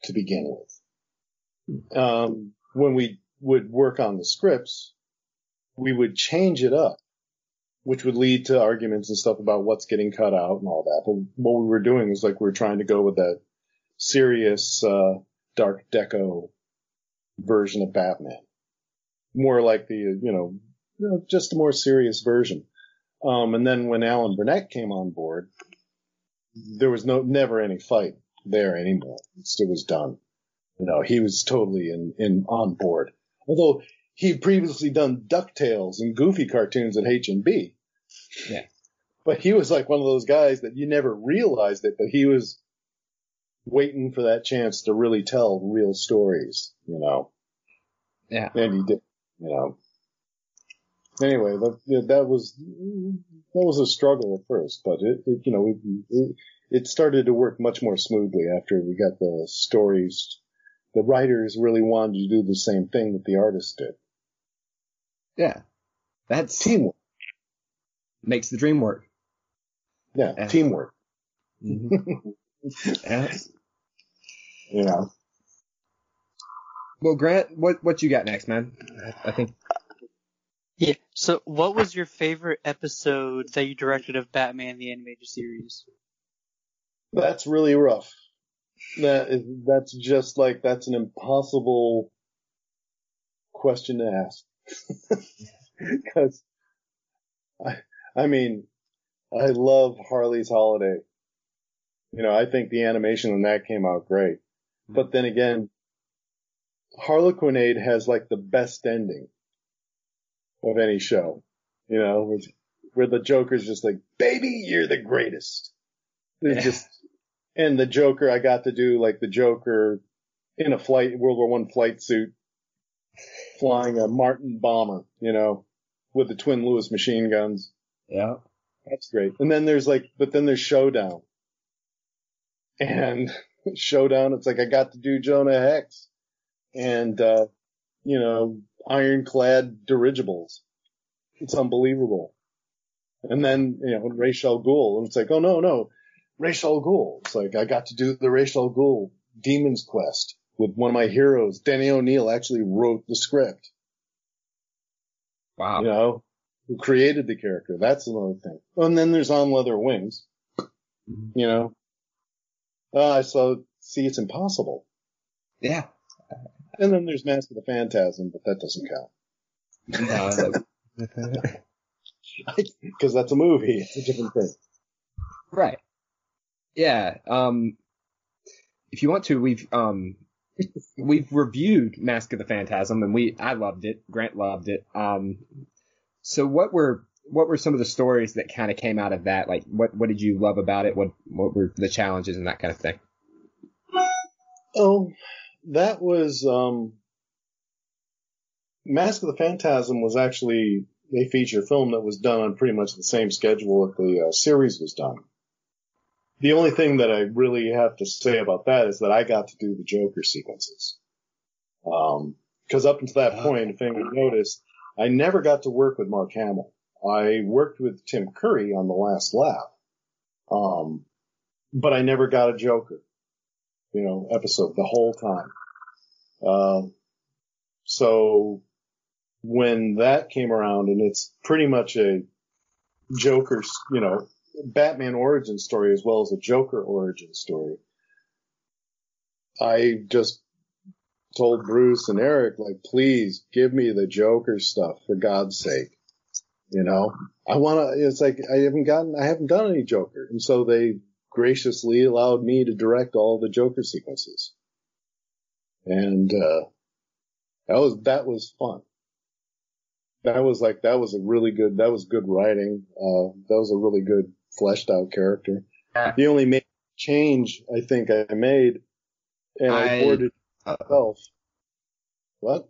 to begin with. Um, when we would work on the scripts, we would change it up, which would lead to arguments and stuff about what's getting cut out and all that. But what we were doing was like we were trying to go with that serious, uh, dark deco version of Batman. More like the, you know, you know, just a more serious version. Um, and then when Alan Burnett came on board, there was no, never any fight there anymore. It was done. You know, he was totally in, in, on board. Although he'd previously done DuckTales and Goofy cartoons at H&B. Yeah. But he was like one of those guys that you never realized it, but he was waiting for that chance to really tell real stories, you know. Yeah. And he did, you know. Anyway, that, that was, that was a struggle at first, but it, it you know, it, it, it started to work much more smoothly after we got the stories. The writers really wanted to do the same thing that the artists did. Yeah. That's Teamwork. makes the dream work. Yeah, Yeah. teamwork. Mhm. <laughs> yeah. Know. Well, Grant, what what you got next, man? I think Yeah. So, what was your favorite episode that you directed of Batman the animated series? That's really rough. That is, that's just like, that's an impossible question to ask. <laughs> Cause I, I mean, I love Harley's Holiday. You know, I think the animation on that came out great. But then again, Harlequinade has like the best ending of any show. You know, where, where the Joker's just like, baby, you're the greatest. It's just, and the Joker, I got to do like the Joker in a flight, World War One flight suit, flying a Martin bomber, you know, with the twin Lewis machine guns. yeah. That's great. And then there's like, but then there's Showdown. And <laughs> Showdown, it's like I got to do Jonah Hex and, uh, you know, ironclad dirigibles. It's unbelievable. And then, you know, Ra's al Ghul, and it's like, oh no, no, Ra's al Ghul. It's like I got to do the Ra's al Ghul Demon's Quest with one of my heroes. Denny O'Neil actually wrote the script Wow. you know, who created the character. That's another thing. And then there's On Leather Wings, you know. Uh, so, see, it's impossible. Yeah. And then there's Mask of the Phantasm, but that doesn't count. <laughs> Because that's a movie. It's a different thing. right. Yeah. Um, if you want to, we've um, we've reviewed Mask of the Phantasm, and we I loved it. Grant loved it. Um, so what were what were some of the stories that kind of came out of that? Like, what what did you love about it? What what were the challenges and that kind of thing? Oh, that was, um, Mask of the Phantasm was actually a feature film that was done on pretty much the same schedule that the uh, series was done. The only thing that I really have to say about that is that I got to do the Joker sequences. Um, cause up until that point, if anyone noticed, I never got to work with Mark Hamill. I worked with Tim Curry on the last laugh. Um, but I never got a Joker you know, episode the whole time. Um, so when that came around and it's pretty much a Joker's, you know, Batman origin story as well as a Joker origin story. I just told Bruce and Eric, like, please give me the Joker stuff for God's sake. You know, I want to, it's like, I haven't gotten, I haven't done any Joker. And so they graciously allowed me to direct all the Joker sequences. And, uh, that was, that was fun. That was like, that was a really good, that was good writing. Uh, that was a really good fleshed out character. Yeah. The only ma- change I think I made, and I, I- boarded Uh, myself. What?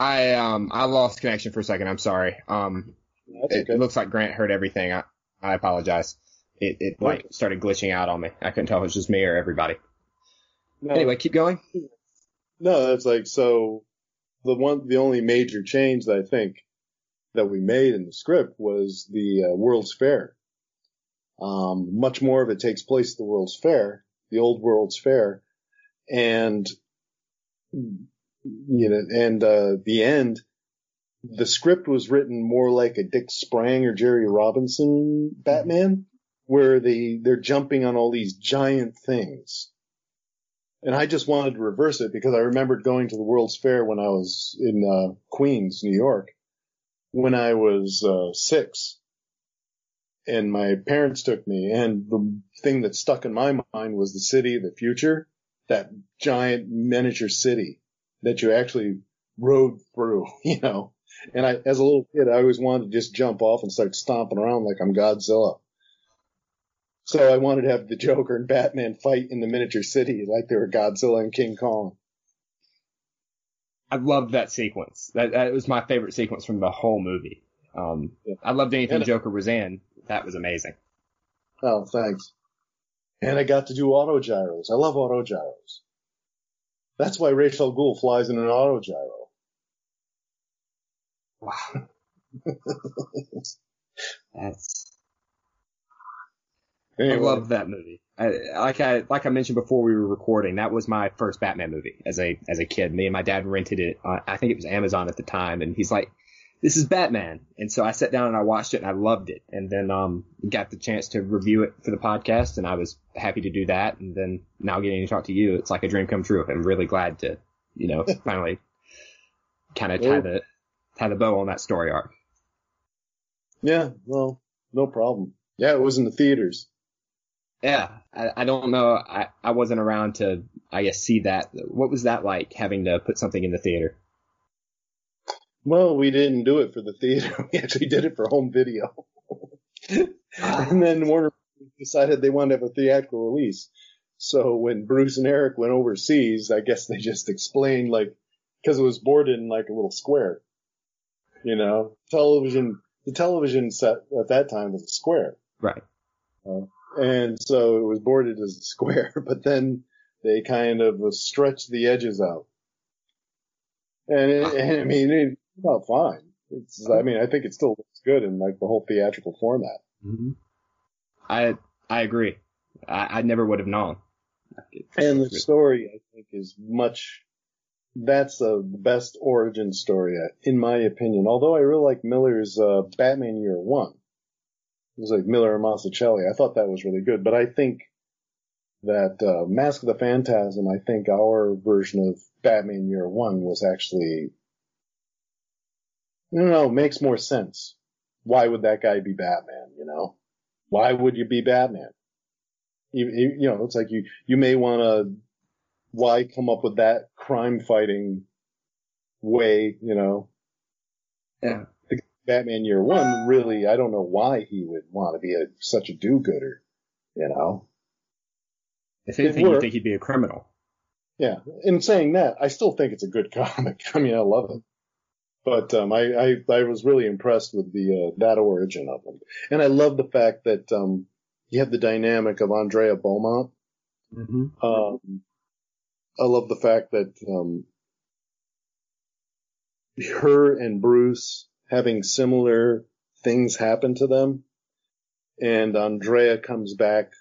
I um I lost connection for a second. I'm sorry. Um, That's it, okay. looks like Grant heard everything. I I apologize. It it like started glitching out on me. I couldn't tell if it was just me or everybody. No, Anyway, keep going. no, that's like so. The one, the only major change that I think that we made in the script was the uh, World's Fair. Um, much more of it takes place at the World's Fair, the old World's Fair, and you know, and uh, the end. The script was written more like a Dick Sprang or Jerry Robinson Batman, where they they're jumping on all these giant things. And I just wanted to reverse it because I remembered going to the World's Fair when I was in uh, Queens, New York, when I was uh, six, and my parents took me. And the thing that stuck in my mind was the city of the future, that giant miniature city that you actually rode through, <laughs> you know. And I, as a little kid, I always wanted to just jump off and start stomping around like I'm Godzilla. So I wanted to have the Joker and Batman fight in the miniature city like they were Godzilla and King Kong. I loved that sequence. That that was my favorite sequence from the whole movie. Um, Yeah. I loved anything And- Joker was in. That was amazing. Oh, thanks. And I got to do auto gyros. I love auto gyros. That's why Ra's al Ghul flies in an auto gyro. Wow. <laughs> That's Anyway, I love that movie. I, like I like I mentioned before we were recording, that was my first Batman movie as a as a kid. Me and my dad rented it. On, I think it was Amazon at the time, and he's like, "This is Batman," and so I sat down and I watched it and I loved it. And then um got the chance to review it for the podcast, and I was happy to do that. And then now getting to talk to you, it's like a dream come true. I'm really glad to you know <laughs> finally kind of tie the tie the bow on that story arc. Yeah, well, no problem. Yeah, it was in the theaters. Yeah, I, I don't know. I, I wasn't around to, I guess, see that. What was that like, having to put something in the theater? Well, we didn't do it for the theater. <laughs> We actually did it for home video. Ah. and then Warner decided they wanted to have a theatrical release. So when Bruce and Eric went overseas, I guess they just explained like, cause it was boarded in like a little square. You know, television, the television set at that time was a square. Right. Uh, And so it was boarded as a square, <laughs> but then they kind of stretched the edges out. And, it, and <laughs> I mean, it felt fine. It's, I mean, I think it still looks good in like the whole theatrical format. Mm-hmm. I I agree. I, I never would have known. And the story, I think, is much, that's the best origin story, in my opinion. Although I really like Miller's, uh, Batman Year One. It was like Miller and Mazzucchelli. I thought that was really good, but I think that, uh, Mask of the Phantasm, I think our version of Batman Year One was actually, don't know, makes more sense. Why would that guy be Batman, you know? Why would you be Batman? You, you you know, it's like you, you may want to, why come up with that crime fighting way, you know? Yeah. Batman Year One, really, I don't know why he would want to be a, such a do-gooder, you know? If anything, you think he'd be a criminal. Yeah. In saying that, I still think it's a good <laughs> comic. I mean, I love it. But um, I, I I was really impressed with the uh, that origin of him, and I love the fact that um, you have the dynamic of Andrea Beaumont. Mm-hmm. Um, I love the fact that um, her and Bruce having similar things happen to them, and Andrea comes back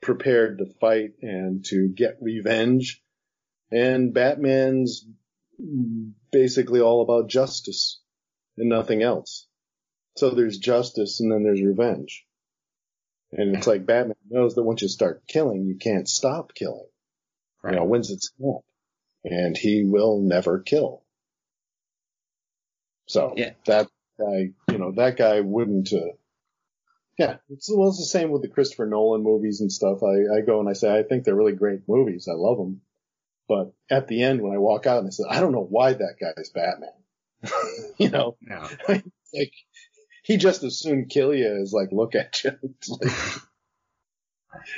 prepared to fight and to get revenge, and Batman's basically all about justice and nothing else. So there's justice and then there's revenge. And it's like Batman knows that once you start killing, you can't stop killing. Right. You know, when's it stop? And he will never kill. So Yeah. that guy, you know, that guy wouldn't, uh, Yeah, it's, well, it's the same with the Christopher Nolan movies and stuff. I, I go and I say, I think they're really great movies. I love them. But at the end, when I walk out and I say, I don't know why that guy is Batman. <laughs> you know, No. <laughs> like he just as soon kill you as like look at you. <laughs> Like,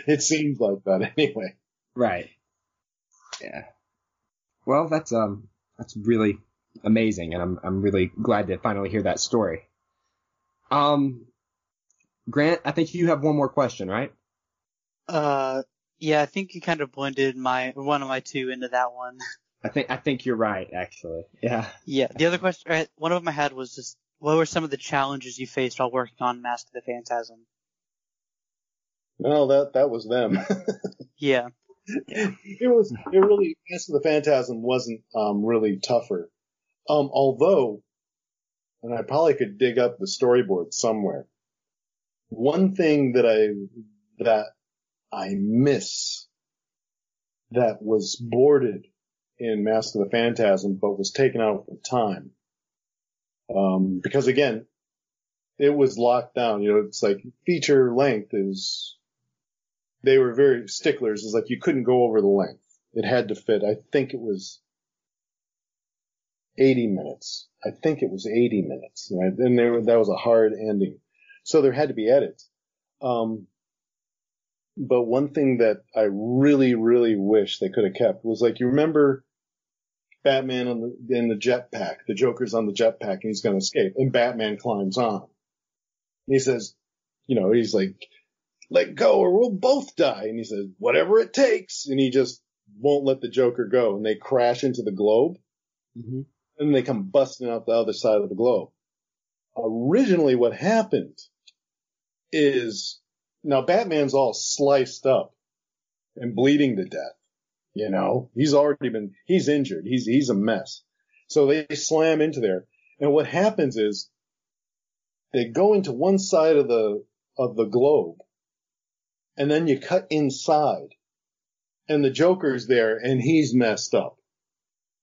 it seems like that anyway. Right. Yeah. Well, that's um that's really amazing, and I'm I'm really glad to finally hear that story. Um, Grant, I think you have one more question, right? Uh, yeah, I think you kind of blended my one of my two into that one. <laughs> I think I think you're right, actually. Yeah. Yeah, the other question, uh, one of them I had was just, what were some of the challenges you faced while working on Mask of the Phantasm? No, that that was them. <laughs> Yeah, it was it really Mask of the Phantasm wasn't um really tougher. Um although and I probably could dig up the storyboard somewhere. One thing that I that I miss that was boarded in Mask of the Phantasm but was taken out for time. Um because again, it was locked down, you know, it's like feature length is they were very sticklers. It's like you couldn't go over the length. It had to fit. I think it was 80 minutes. I think it was 80 minutes. Right? And there, that was a hard ending. So there had to be edits. Um, but one thing that I really, really wish they could have kept was like, you remember Batman on the, in the jetpack, the Joker's on the jetpack and he's going to escape and Batman climbs on. And he says, you know, he's like, let go or we'll both die. And he says, whatever it takes. And he just won't let the Joker go. And they crash into the globe. Mm-hmm. And they come busting out the other side of the globe. Originally what happened is now Batman's all sliced up and bleeding to death. You know, he's already been, he's injured. He's, he's a mess. So they slam into there. And what happens is they go into one side of the, of the globe and then you cut inside and the Joker's there and he's messed up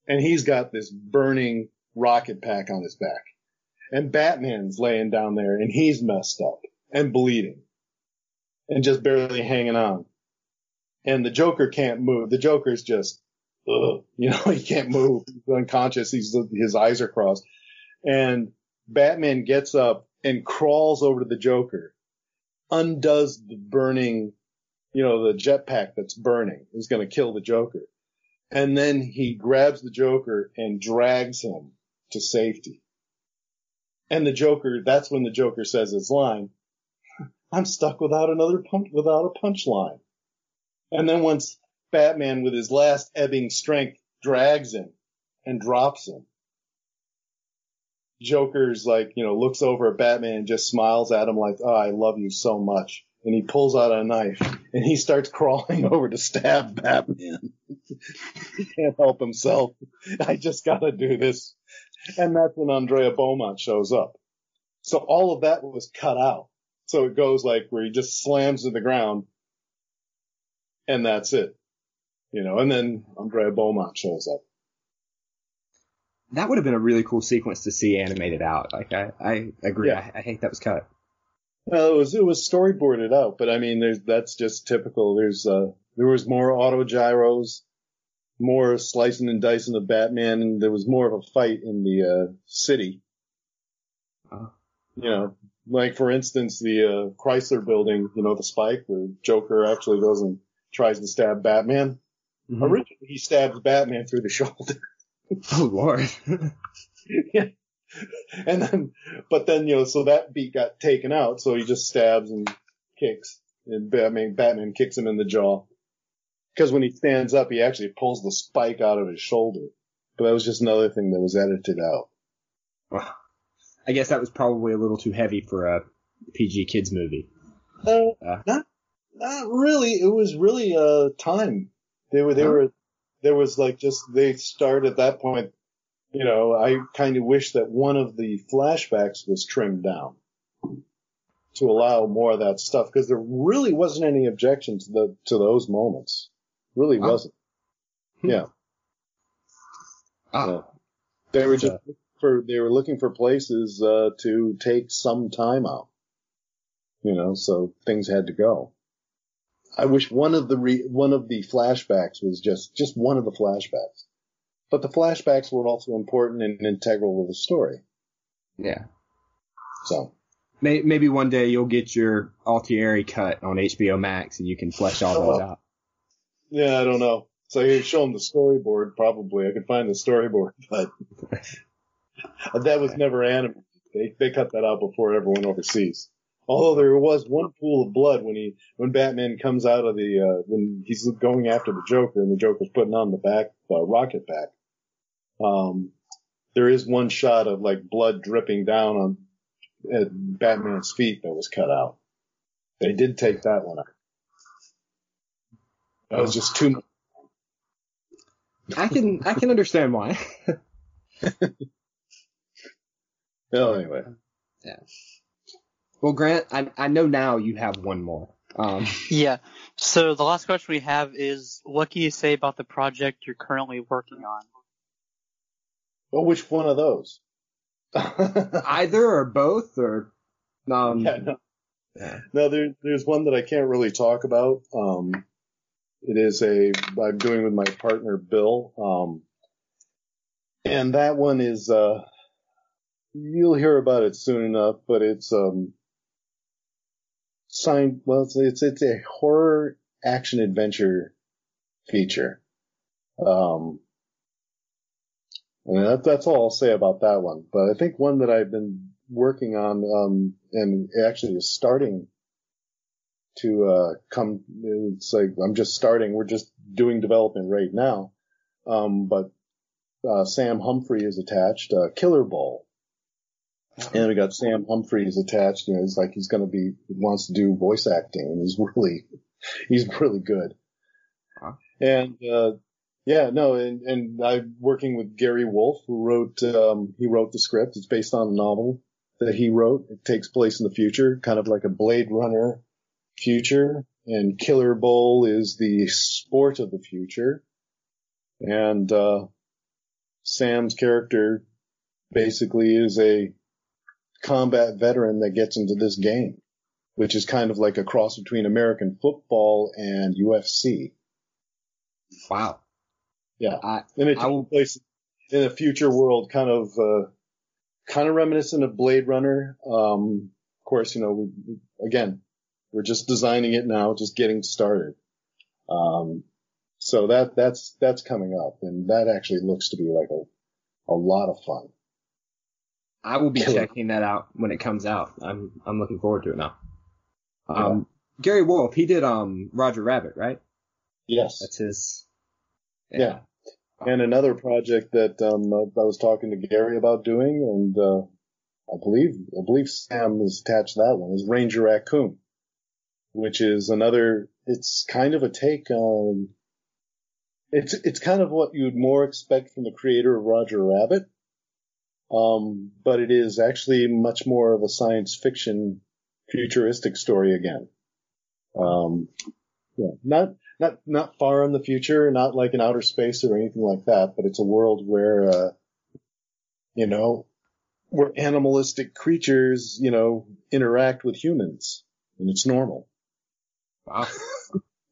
and he's got this burning rocket pack on his back and Batman's laying down there and he's messed up and bleeding and just barely hanging on. And the Joker can't move. The Joker's just, ugh, you know, <laughs> he can't move. He's unconscious. He's, his eyes are crossed and Batman gets up and crawls over to the Joker undoes the burning, you know, the jetpack that's burning is going to kill the Joker. And then he grabs the Joker and drags him to safety. And the Joker, that's when the Joker says his line, I'm stuck without another punch, without a punchline. And then once Batman with his last ebbing strength drags him and drops him, Joker's like, you know, looks over at Batman and just smiles at him like, oh, I love you so much. And he pulls out a knife and he starts crawling <laughs> over to stab Batman. he can't help himself. I just gotta do this. And that's when Andrea Beaumont shows up. So all of that was cut out. So it goes like where he just slams to the ground and that's it. You know, and then Andrea Beaumont shows up. That would have been a really cool sequence to see animated out. Like I, I agree. Yeah. I, I hate that was cut. Well, it was it was storyboarded out, but I mean, there's that's just typical. There's uh there was more auto gyros, more slicing and dicing of Batman, and there was more of a fight in the uh city. Oh. You know, like for instance, the uh Chrysler Building, you know, the spike where Joker actually goes and tries to stab Batman. Mhm. Originally, he stabs Batman through the <laughs> shoulder. Oh lord. <laughs> yeah. <laughs> And then, but then, you know, so that beat got taken out, so he just stabs and kicks. And Batman, Batman kicks him in the jaw. Because when he stands up, he actually pulls the spike out of his shoulder. But that was just another thing that was edited out. Well, I guess that was probably a little too heavy for a PG kids movie. Uh, Uh. not, not really. It was really, uh, time. They were, they Huh? were, there was like just, they started at that point, you know, I kind of wish that one of the flashbacks was trimmed down to allow more of that stuff because there really wasn't any objection to the, to those moments. Really Wow. wasn't. Yeah. Ah. They were just for, they were looking for places, uh, to take some time out. you know, so things had to go. I wish one of the re- one of the flashbacks was just just one of the flashbacks, but the flashbacks were also important and integral to the story. Yeah. So Maybe one day you'll get your Altieri cut on HBO Max and you can flesh all those Oh. out. yeah, I don't know. So you show them the storyboard. Probably I could find the storyboard, <laughs> but <laughs> that was never animated. They they cut that out before it ever went overseas. Although there was one pool of blood when he when Batman comes out of the uh, when he's going after the Joker and the Joker's putting on the back uh, rocket back. Um, there is one shot of like blood dripping down on at Batman's feet that was cut out. They did take that one out. That was just too much. I can I can understand why. <laughs> Well, anyway. Well, Grant, I I know now you have one more. Um, <laughs> Yeah. So the last question we have is, what can you say about the project you're currently working on? Well, which one of those? <laughs> either or both or um. Yeah, no. yeah. No, there, there's one that I can't really talk about. Um, it is a I'm doing with my partner Bill, um, and that one is uh, you'll hear about it soon enough. But it's um, signed. Well, it's it's, it's a horror action adventure feature. Um, and that, that's all I'll say about that one. But I think one that I've been working on, um, and actually is starting to, uh, come, it's like, I'm just starting, we're just doing development right now. Um, but, uh, Sam Humphrey is attached, uh, Killerbowl. And we got Sam Humphreys attached, you know, he's like, he's gonna be, wants to do voice acting and he's <laughs> really, he's really good. Huh. And, uh, yeah, no, and, and I'm working with Gary Wolf, who wrote, um, he wrote the script. It's based on a novel that he wrote. It takes place in the future, kind of like a Blade Runner future. And Killerbowl is the sport of the future. And, uh, Sam's character basically is a combat veteran that gets into this game, which is kind of like a cross between American football and UFC. Wow. Yeah. I And it takes place in a future world, kind of, uh, kind of reminiscent of Blade Runner. Um, of course, you know, we, we- again, we're just designing it now, just getting started. Um, so that, that's, that's coming up and that actually looks to be like a, a lot of fun. I will be checking that out when it comes out. I'm I'm looking forward to it now. Um, Gary Wolf, he did um Roger Rabbit, right? Yes. That's his. Yeah. And another project that um, I was talking to Gary about doing, and uh, I believe I believe Sam is attached to that one is Ranger Raccoon, which is another. It's kind of a take on. It's it's kind of what you'd more expect from the creator of Roger Rabbit, um, but it is actually much more of a science fiction, futuristic story again. Um, yeah, not not not far in the future, not like in outer space or anything like that, but it's a world where uh you know where animalistic creatures, you know, interact with humans and it's normal. Wow.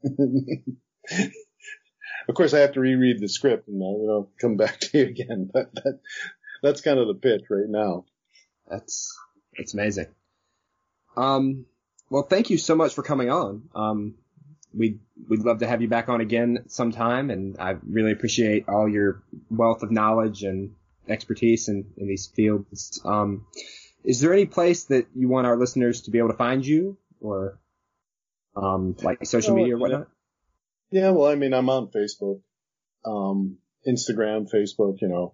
<laughs> of course I have to reread the script and I'll you know, come back to you again, but that that's kind of the pitch right now. That's that's amazing. Um, well, thank you so much for coming on. Um, we'd we'd love to have you back on again sometime, and I really appreciate all your wealth of knowledge and expertise in, in these fields. Um, is there any place that you want our listeners to be able to find you, or um, like social Oh, media or whatnot? Yeah, well, I mean, I'm on Facebook, um, Instagram, Facebook, you know.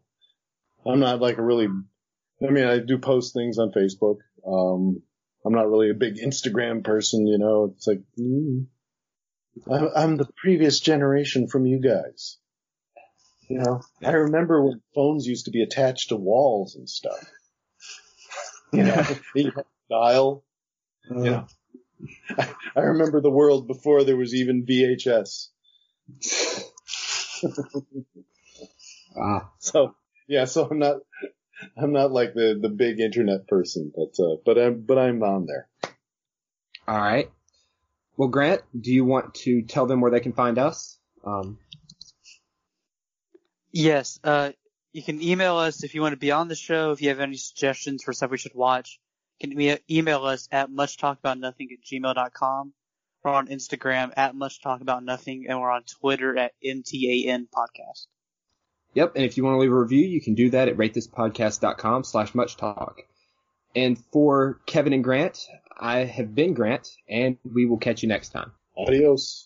I'm not like a really, I mean, I do post things on Facebook. Um, I'm not really a big Instagram person, you know. It's like, mm, I'm, the previous generation from you guys. You know, I remember when phones used to be attached to walls and stuff. You know, <laughs> you dial. You know, I, I remember the world before there was even VHS. Ah, <laughs> So yeah, so I'm not, I'm not like the the big internet person, but uh, but I'm but I'm on there. All right. Well, Grant, do you want to tell them where they can find us? Um, Yes, uh, you can email us if you want to be on the show, if you have any suggestions for stuff we should watch. You can email us at muchtalkaboutnothing at gmail.com. We're on Instagram at muchtalkaboutnothing, and we're on Twitter at MTAN podcast. Yep, and if you want to leave a review, you can do that at ratethispodcast.com slash much talk. And for Kevin and Grant, I have been Grant, and we will catch you next time. Adios.